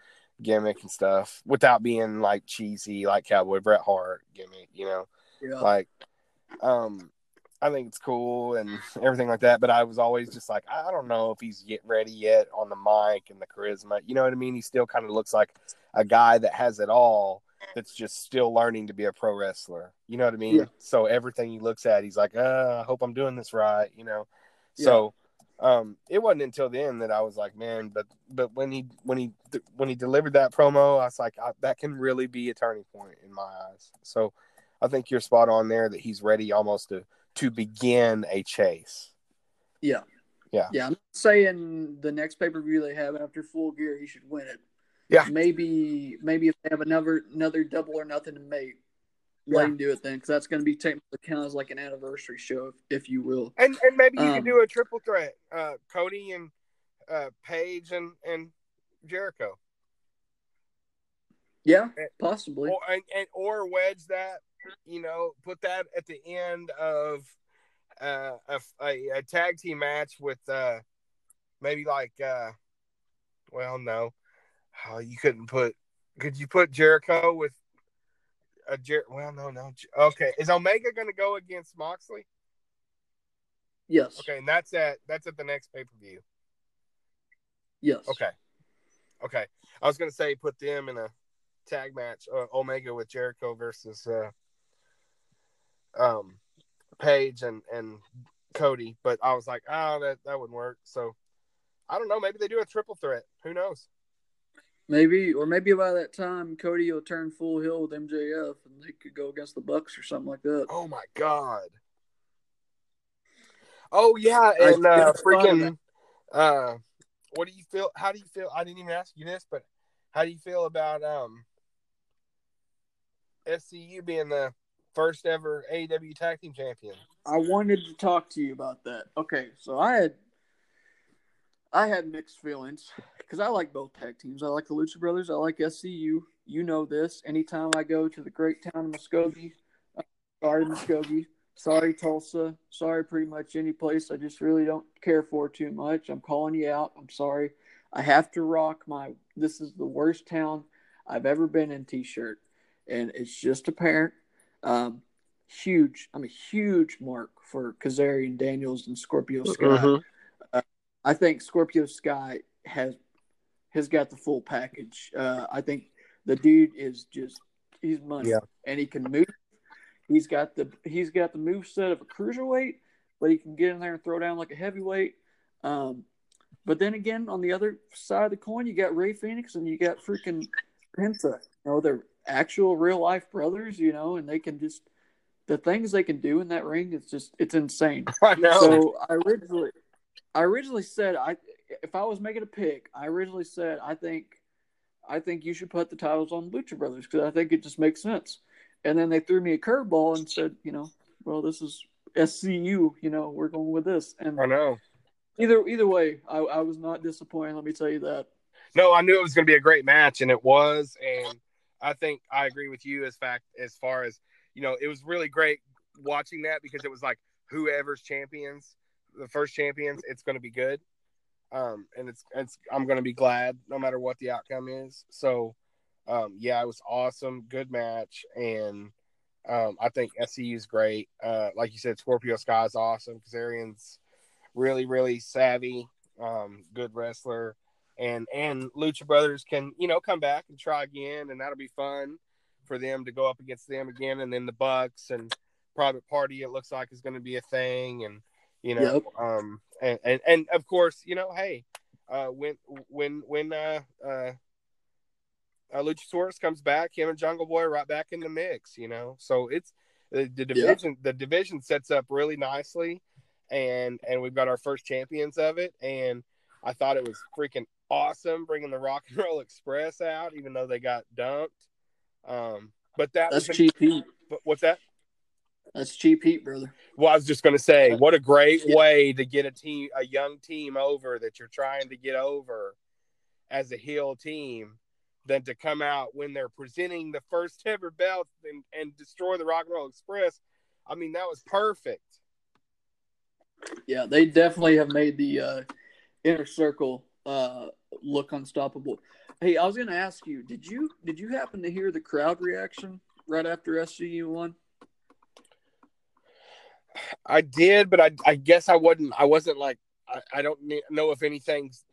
gimmick and stuff without being like cheesy like cowboy bret hart gimmick you know Yeah. like um I think it's cool and everything like that, but I was always just like, I don't know if he's yet ready yet on the mic and the charisma. You know what I mean? He still kind of looks like a guy that has it all that's just still learning to be a pro wrestler. You know what I mean? Yeah. So everything he looks at, he's like, uh, I hope I'm doing this right, you know. So um it wasn't until then that I was like, man, but but when he when he when he delivered that promo, I was like, I, that can really be a turning point in my eyes. So I think you're spot on there that he's ready almost to to begin a chase. Yeah. Yeah. Yeah. I'm not saying the next pay per view they have after Full Gear, he should win it. Yeah. Maybe maybe if they have another another double or nothing to make, let him do it then, because that's going to be technically counted as like an anniversary show, if, if you will. And and maybe you Um, could do a triple threat, uh, Cody and uh, Page and and Jericho, Yeah, Eh, possibly. or and, and or wedge that, you know, put that at the end of uh, a, a a tag team match with uh, maybe like uh, well, no, oh, you couldn't put. Could you put Jericho with a Jer? Well, no, no. Okay, is Omega going to go against Moxley? Yes. Okay, and that's at that's at the next pay per view. Yes. Okay. Okay. I was gonna say put them in a tag match, uh, Omega with Jericho versus uh, um, Page and and Cody, but I was like, oh, that that wouldn't work. So I don't know. Maybe they do a triple threat. Who knows? Maybe, or maybe by that time, Cody will turn full heel with MJF, and they could go against the Bucks or something like that. Oh my god. Oh yeah, and uh, just thought of freaking. Uh, what do you feel? How do you feel? I didn't even ask you this, but how do you feel about um SCU being the first ever AEW Tag Team Champion? I wanted to talk to you about that. Okay, so I had I had mixed feelings because I like both tag teams. I like the Lucha Brothers. I like SCU. You know this. Anytime I go to the great town of Muskogee, uh, sorry Muskogee, sorry Tulsa, sorry pretty much any place I just really don't care for too much. I'm calling you out. I'm sorry. I have to rock my this is the worst town I've ever been in t-shirt, and it's just apparent. Um, huge. I'm a huge mark for Kazarian Daniels and Scorpio Sky. Mm-hmm. I think Scorpio Sky has has got the full package. Uh, I think the dude is just he's money, Yeah. and he can move. He's got the he's got the move set of a cruiserweight, but he can get in there and throw down like a heavyweight. Um, but then again, on the other side of the coin, you got Rey Fénix and you got freaking Penta. You know, they're actual real life brothers. You know, and they can just the things they can do in that ring. It's just it's insane. I know. So I originally, I originally said I, if I was making a pick, I originally said I think, I think you should put the titles on Lucha Brothers because I think it just makes sense. And then they threw me a curveball and said, you know, well this is SCU, you know, we're going with this. And I know. either either way, I, I was not disappointed. Let me tell you that. No, I knew it was going to be a great match, and it was. And I think I agree with you as fact as far as you know, it was really great watching that because it was like whoever's champions, the first champions, it's going to be good. Um, and it's it's I'm to be glad no matter what the outcome is. So, um, yeah, it was awesome, good match, and um, I think SCU is great. Uh, like you said, Scorpio Sky is awesome. Kazarian's really really savvy, um, good wrestler and and Lucha Brothers can you know come back and try again, and that'll be fun for them to go up against them again, and then the Bucks and Private Party. It looks like is going to be a thing, and you know, Yep. um, and, and and of course, you know, hey, uh, when when when uh, uh, uh, Luchasaurus comes back, him and Jungle Boy right back in the mix, you know. So it's the, the division. The division sets up really nicely, and and we've got our first champions of it, and I thought it was freaking awesome bringing the Rock and Roll Express out, even though they got dumped. Um, but that That's was cheap but What's that? That's cheap heat, brother. Well, I was just going to say, what a great Yeah. way to get a team, a young team over that you're trying to get over as a heel team, than to come out when they're presenting the first ever belt and, and destroy the Rock and Roll Express. I mean, that was perfect. Yeah, they definitely have made the uh, inner circle uh, look unstoppable. Hey, I was going to ask you did you did you happen to hear the crowd reaction right after SCU won? I did, but I, I guess I wasn't. I wasn't like. I, I don't know if anything's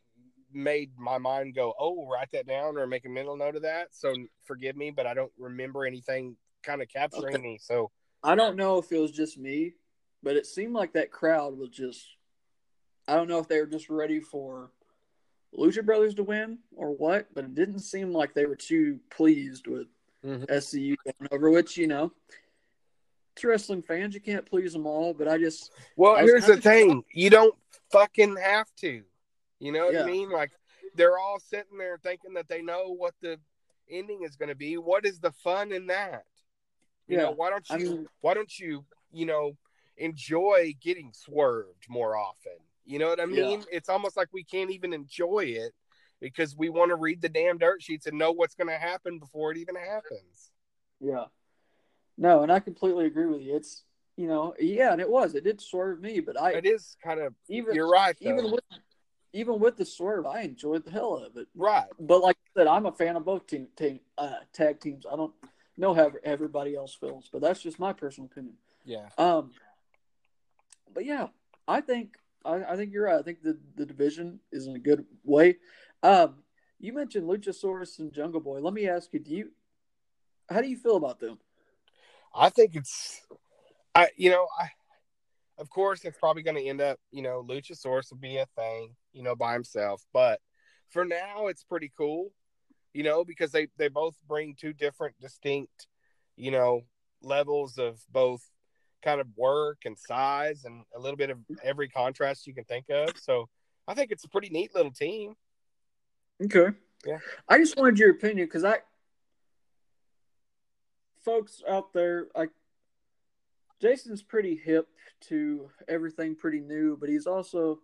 made my mind go. Oh, write that down or make a mental note of that. So forgive me, but I don't remember anything kind of capturing Okay. me. So I don't know if it was just me, but it seemed like that crowd was just. I don't know if they were just ready for Lucha Brothers to win or what, but it didn't seem like they were too pleased with Mhm. SCU going over. Which you know, it's wrestling fans. You can't please them all, but I just Well, I here's the thing: you don't fucking have to. You know what I mean? Like they're all sitting there thinking that they know what the ending is going to be. What is the fun in that? You know, why don't you? I mean, why don't you? You know, enjoy getting swerved more often. You know what I Yeah. mean? It's almost like we can't even enjoy it because we want to read the damn dirt sheets and know what's going to happen before it even happens. Yeah. No, and I completely agree with you. It's you know, yeah, and it was. It did swerve me, but I It is kind of. even You're right. Though. even with even with the swerve, I enjoyed the hell out of it. right. But like I said, I'm a fan of both team, team uh, tag teams. I don't know how everybody else feels, but that's just my personal opinion. Yeah. Um, but yeah, I think I, I think you're right. I think the, the division is in a good way. Um, you mentioned Luchasaurus and Jungle Boy. Let me ask you, do you how do you feel about them? I think it's, I you know I, of course it's probably going to end up you know Luchasaurus will be a thing you know by himself, but for now it's pretty cool, you know because they they both bring two different distinct, you know levels of both kind of work and size and a little bit of every contrast you can think of. So I think it's a pretty neat little team. Okay. Yeah. I just wanted your opinion because I, folks out there, like Jason's pretty hip to everything pretty new, but he's also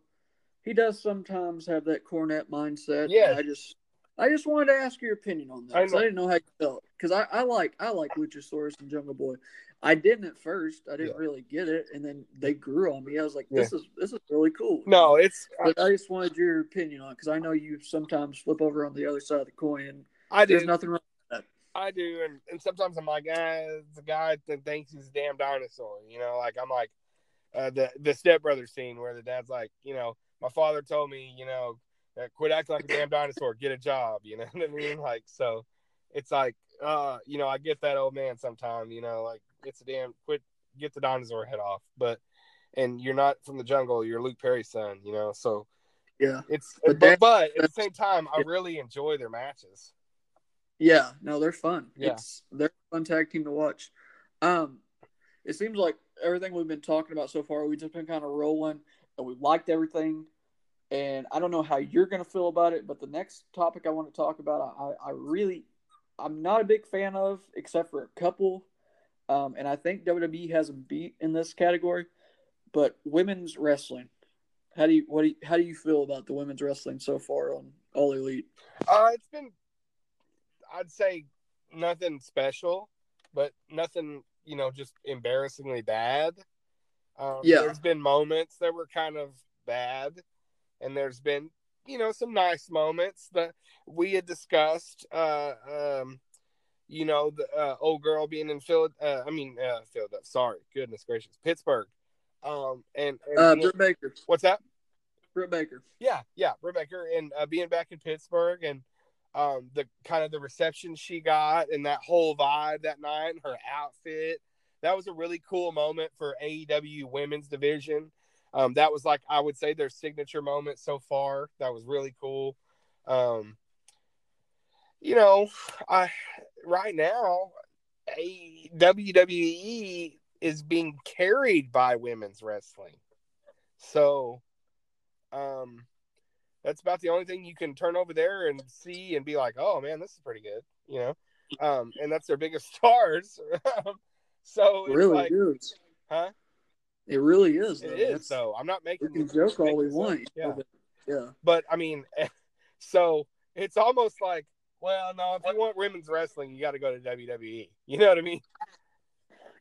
he does sometimes have that Cornette mindset. Yeah. I just I just wanted to ask your opinion on that. I I, didn't know how you felt because I, I like I like Luchasaurus and Jungle Boy. I didn't at first. I didn't Yeah. really get it, and then they grew on me. I was like, "This is this is really cool." No, it's but I just wanted your opinion on it because I know you sometimes flip over on the other side of the coin. I do there's nothing wrong. I do, and, and sometimes I'm like, ah, a guy that thinks he's a damn dinosaur. You know, like I'm like uh, the the stepbrother scene where the dad's like, you know, my father told me, you know, quit acting like a damn dinosaur, get a job. You know what I mean? Like, so it's like, uh, you know, I get that old man sometime. You know, like it's a damn quit, get the dinosaur head off. But and you're not from the jungle, you're Luke Perry's son. You know, so Yeah, it's But but, but at the same time, I really enjoy their matches. Yeah. No, they're fun. Yeah. It's they're a fun tag team to watch. Um, it seems like everything we've been talking about so far, we've just been kind of rolling, and we liked everything. And I don't know how you're going to feel about it, but the next topic I want to talk about, I, I really, I'm not a big fan of, except for a couple. Um, and I think WWE has them beat in this category. But women's wrestling, how do you what do you, how do you feel about the women's wrestling so far on All Elite? Uh, it's been, I'd say, nothing special, but nothing, you know, just embarrassingly bad. Um, Yeah. There's been moments that were kind of bad, and there's been, you know, some nice moments that we had discussed. Uh, um, you know, the uh, old girl being in Philad. Uh, I mean, uh, Philadelphia. Sorry, goodness gracious, Pittsburgh. Um, and, and Uh, Britt Baker. what's that? Britt Baker. Yeah, yeah, Rebecca, and uh, being back in Pittsburgh, and um, the kind of the reception she got, and that whole vibe that night, her outfit, that was a really cool moment for AEW Women's Division. Um, that was like I would say their signature moment so far. That was really cool. Um, you know, I right now, a WWE is being carried by women's wrestling, so um that's about the only thing you can turn over there and see and be like oh man this is pretty good you know um and that's their biggest stars so It really like is. huh It really is. it though. is That's- so i'm not We making can joke all we want. yeah but- yeah. but i mean so it's almost like well no if you want women's wrestling you got to go to wwe you know what i mean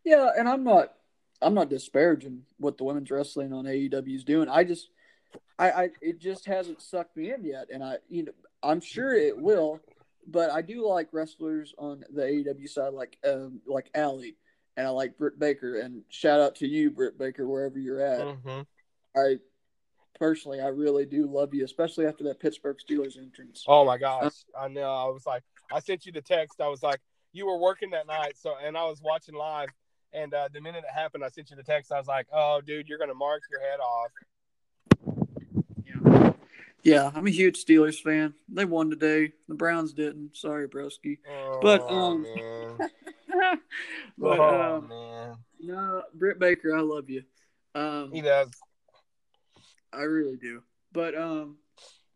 Yeah, and I'm not I'm not disparaging what the women's wrestling on AEW is doing. I just I, I it just hasn't sucked me in yet and I you know I'm sure it will, but I do like wrestlers on the AEW side like um like Allie and I like Britt Baker and shout out to you Britt Baker wherever you're at. mm-hmm. I personally I really do love you especially after that Pittsburgh Steelers entrance. Oh my gosh, I know. I was like, I sent you the text. I was like, you were working that night, so and I was watching live. And uh, the minute it happened, I sent you the text. I was like, oh, dude, you're gonna mark your head off. Yeah, I'm a huge Steelers fan. They won today. The Browns didn't. Sorry, broski. Oh, But, um, man. but oh um, man, no, Britt Baker, I love you. Um, he does. I really do. But um,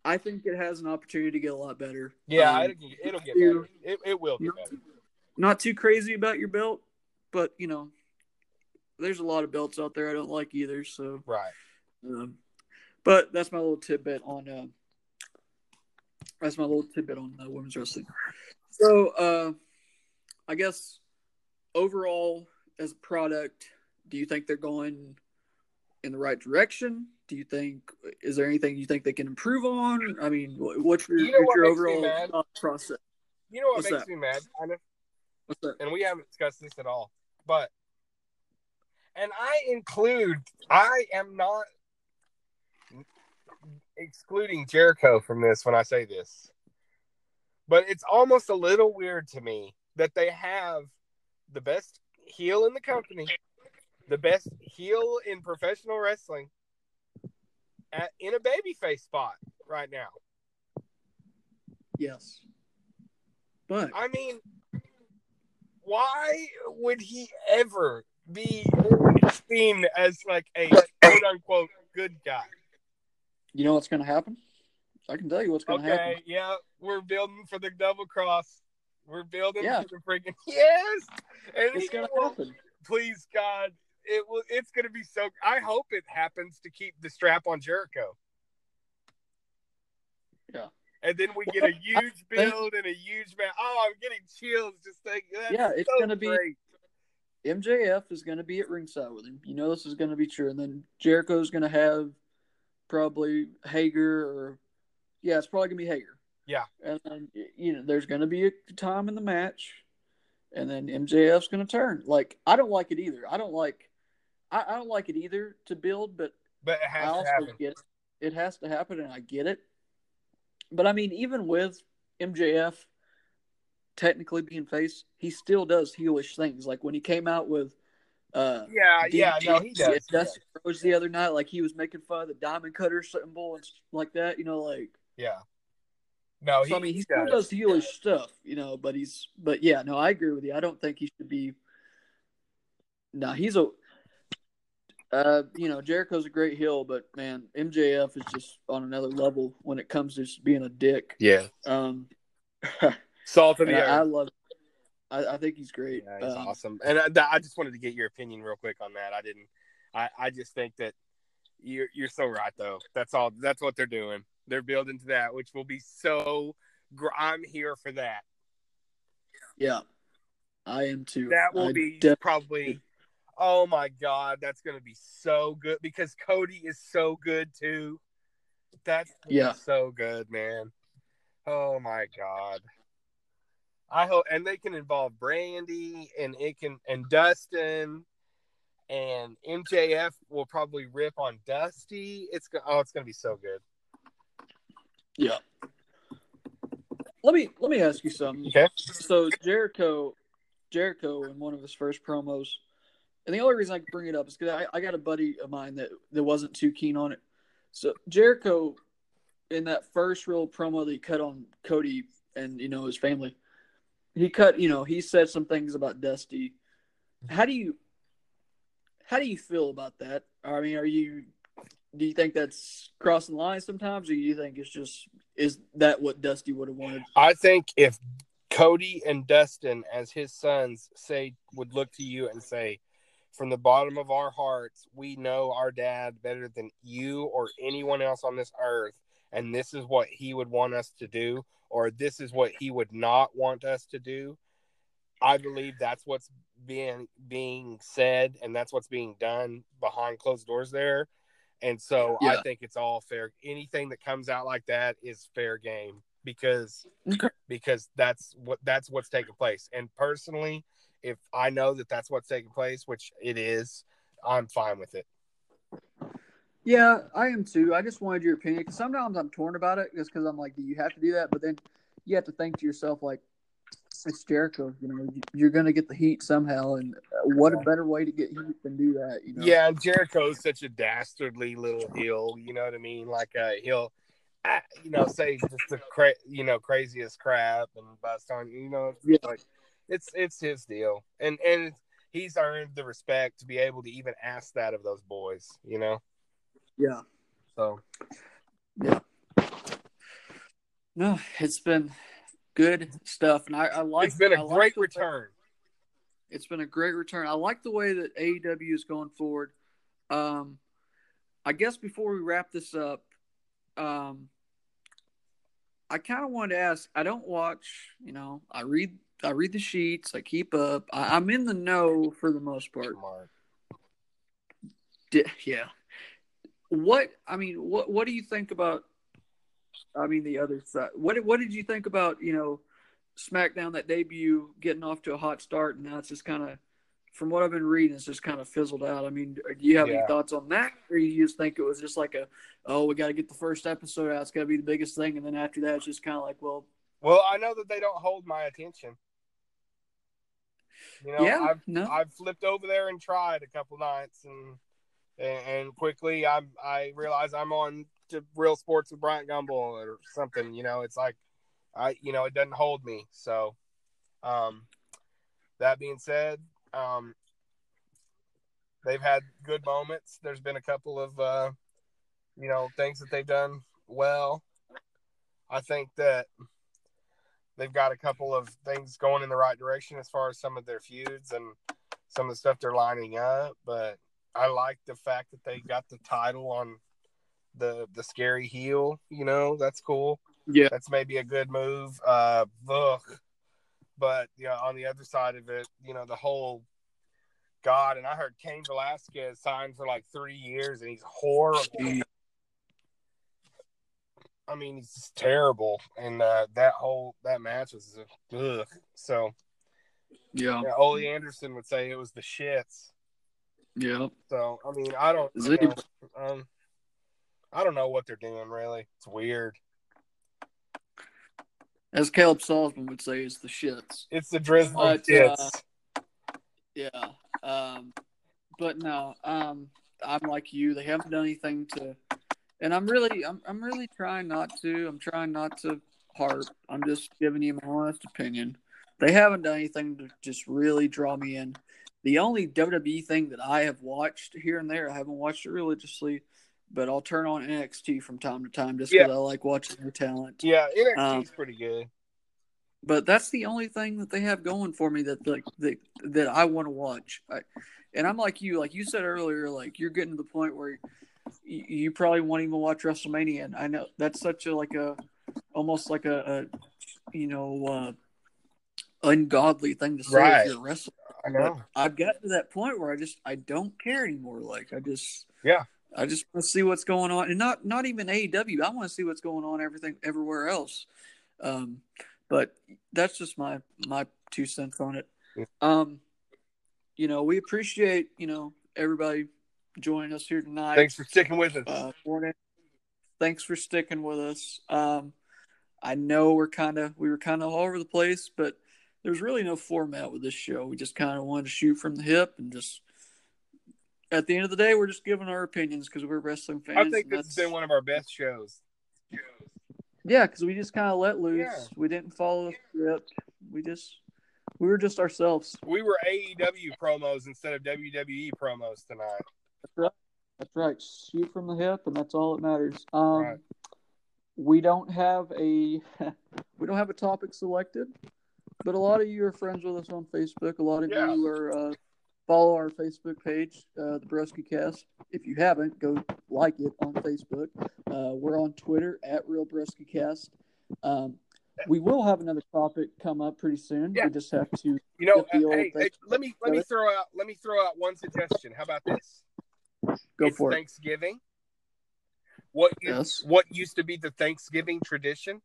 I think it has an opportunity to get a lot better. Yeah, Um, it'll, get- it'll get better. It, it will get not, better. not too crazy about your belt, but you know, there's a lot of belts out there I don't like either. So, Right. um, but that's my little tidbit on. Uh, that's my little tidbit on uh, women's wrestling. So, uh, I guess overall, as a product, do you think they're going in the right direction? Do you think is there anything you think they can improve on? I mean, what's your, You know what's what your overall process? You know what What's makes that? me mad? Kind of. What's that? and we haven't discussed this at all. But and I include I am not excluding Jericho from this when I say this, but it's almost a little weird to me that they have the best heel in the company, the best heel in professional wrestling, at, in a babyface spot right now. Yes. But I mean, why would he ever be seen as like a quote unquote good guy? You know what's going to happen? I can tell you what's going to Okay, happen. yeah, we're building for the double cross. We're building Yeah. for the freaking yes, and It's going to happen. Please God, it will. It's going to be so. I hope it happens to keep the strap on Jericho. Yeah. And then we get a huge build and a huge man. Oh, I'm getting chills just thinking. That's Yeah, it's so gonna be- MJF is going to be at ringside with him. You know this is going to be true. And then Jericho's going to have probably Hager or yeah, it's probably to be Hager. Yeah. And then you know there's to be a time in the match, and then MJF's to turn. Like I don't like it either. I don't like. I, I don't like it either to build, but But it I has to happen. get it. It has to happen, and I get it. But I mean, even with MJF technically being face, he still does heelish things. Like when he came out with uh Yeah, yeah, DDT no, he does. Dusty Rhodes the other night, like he was making fun of the diamond cutter symbol and like that. You know, like Yeah. No, he, so. I mean, he he still does. does heelish stuff. You know, but he's but yeah, no, I agree with you. I don't think he should be. No, he's a. Uh, you know, Jericho's a great heel, but man, MJF is just on another level when it comes to just being a dick. Yeah. Um, Salt of the I, I love. I, I think he's great. Yeah, he's Um, awesome. And I, I just wanted to get your opinion real quick on that. I didn't. I, I just think that you're you're so right though. That's all. That's what they're doing. They're building to that, which will be so. gr- I'm here for that. Yeah, I am too. That will I be probably. Oh my god, that's gonna be so good because Cody is so good too. That's Yeah. so good, man. Oh my god. I hope, and they can involve Brandi and it can and Dustin and MJF will probably rip on Dusty. It's oh, it's gonna be so good. Yeah. Let me let me ask you something. Okay. So Jericho, Jericho in one of his first promos, and the only reason I bring it up is because I, I got a buddy of mine that that wasn't too keen on it. So Jericho, in that first real promo that he cut on Cody and you know his family, he cut you know he said some things about Dusty. How do you how do you feel about that? I mean, are you do you think that's crossing the line sometimes, or do you think it's just is that what Dusty would have wanted? I think if Cody and Dustin, as his sons, say would look to you and say, from the bottom of our hearts, we know our dad better than you or anyone else on this earth, and this is what he would want us to do, or this is what he would not want us to do. I believe that's what's being being said, and that's what's being done behind closed doors there. And so I think it's all fair. Anything that comes out like that is fair game because because that's what that's what's taking place. And personally, if I know that that's what's taking place, which it is, I'm fine with it. Yeah, I am too. I just wanted your opinion because sometimes I'm torn about it just because I'm like, do you have to do that? But then you have to think to yourself, like, it's Jericho. You know, you're going to get the heat somehow, and uh, what a better way to get heat than do that? You know? Yeah, and is such a dastardly little heel. You know what I mean? Like uh, he'll, uh, you know, say just the cra- you know craziest crap and bust on. You know, Yeah. like it's it's his deal, and and he's earned the respect to be able to even ask that of those boys. You know, yeah. so Yeah. No, it's been good stuff, and I, I like. it's been I a like great return. It's been a great return. I like the way that AEW is going forward. Um, I guess before we wrap this up, um, I kind of wanted to ask. I don't watch. You know, I read. I read the sheets. I keep up. I, I'm in the know for the most part. Yeah. What I mean, what what do you think about? I mean, the other side. What what did you think about? You know, SmackDown that debut getting off to a hot start, and now it's just kind of from what I've been reading, it's just kind of fizzled out. I mean, do you have Yeah. any thoughts on that, or you just think it was just like a, oh, we got to get the first episode out. It's got to be the biggest thing, and then after that, it's just kind of like, well, Well, I know that they don't hold my attention. You know, yeah, I've no, I've flipped over there and tried a couple nights, and and, and quickly I I realize I'm on to Real Sports with Bryant Gumbel or something. You know, it's like I you know it doesn't hold me. So, um, that being said, um, they've had good moments. There's been a couple of uh, you know things that they've done well. I think that they've got a couple of things going in the right direction as far as some of their feuds and some of the stuff they're lining up. But I like the fact that they got the title on the the scary heel. You know, that's cool. yeah, That's maybe a good move. Uh, ugh. But yeah, on the other side of it, you know, the whole God, and I heard Cain Velasquez signed for like three years, and he's horrible. I mean, he's just terrible, and uh, that whole that match was ugh. So yeah, yeah, Ole Anderson would say it was the shits. Yeah. So I mean, I don't, Is you it- know, um, I don't know what they're doing really. It's weird. As Caleb Salzman would say, it's the shits. It's the drizzle But, shits. Yeah. Um, but no, um, I'm like you. They haven't done anything to, and I'm really, I'm, I'm really trying not to. I'm trying not to harp. I'm just giving you my honest opinion. They haven't done anything to just really draw me in. The only WWE thing that I have watched here and there, I haven't watched it religiously, but I'll turn on NXT from time to time just because I like watching their talent. yeah, NXT's um, pretty good. but that's the only thing that they have going for me that like that, that I want to watch. I, and I'm like you, like you said earlier, like you're getting to the point where you, you probably won't even watch WrestleMania. And I know that's such a like a almost like a, a you know uh, ungodly thing to say Right. if you're a wrestler. I But I've gotten to that point where I just I don't care anymore. Like I just Yeah. I just want to see what's going on, and not not even AEW. I want to see what's going on everything everywhere else. Um, but that's just my my two cents on it. Um, you know, we appreciate you know everybody joining us here tonight. Thanks for sticking with us. Uh, morning. Thanks for sticking with us. Um, I know we're kind of we were kind of all over the place, but there's really no format with this show. We just kind of wanted to shoot from the hip and just. At the end of the day, we're just giving our opinions because we're wrestling fans. I think this has been one of our best shows. Yeah, because we just kind of let loose. Yeah. We didn't follow the script. We just we were just ourselves. We were AEW promos instead of WWE promos tonight. That's right. That's right. Shoot from the hip, and that's all that matters. Um, Right. We don't have a we don't have a topic selected, but a lot of you are friends with us on Facebook. A lot of Yeah. you are uh, follow our Facebook page, uh, the Broski Cast. If you haven't, go like it on Facebook. Uh, we're on Twitter at Real Broski Cast. Um, we will have another topic come up pretty soon. Yeah. We just have to You know, uh, hey, hey, let me let me throw out let me throw out one suggestion. How about this? go it's for it. Thanksgiving. What Yes. what used to be the Thanksgiving tradition?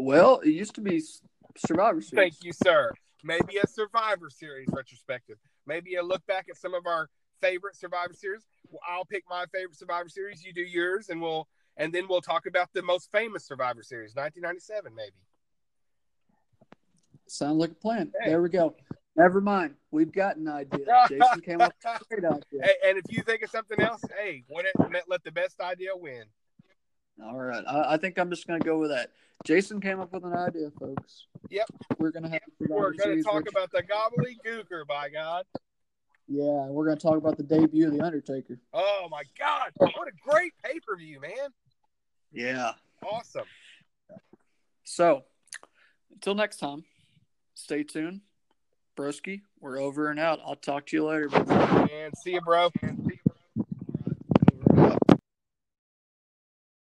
Well, it used to be Survivor Series. Thank you, sir. Maybe a Survivor Series retrospective. Maybe a look back at some of our favorite Survivor Series. Well, I'll pick my favorite Survivor Series. You do yours, and we'll and then we'll talk about the most famous Survivor Series, 1997, maybe. Sounds like a plan. Hey. There we go. Never mind. We've got an idea. Jason came up with a great idea. Hey, and if you think of something else, hey, let the best idea win. All right. I, I think I'm just going to go with that. Jason came up with an idea, folks. Yep. We're going to have We're going to talk about the Gobbledy Gooker, by God. Yeah, we're going to talk about the debut of The Undertaker. Oh, my God. What a great pay per view, man. Yeah. Awesome. So, until next time, stay tuned. Broski, we're over and out. I'll talk to you later. And see you, bro.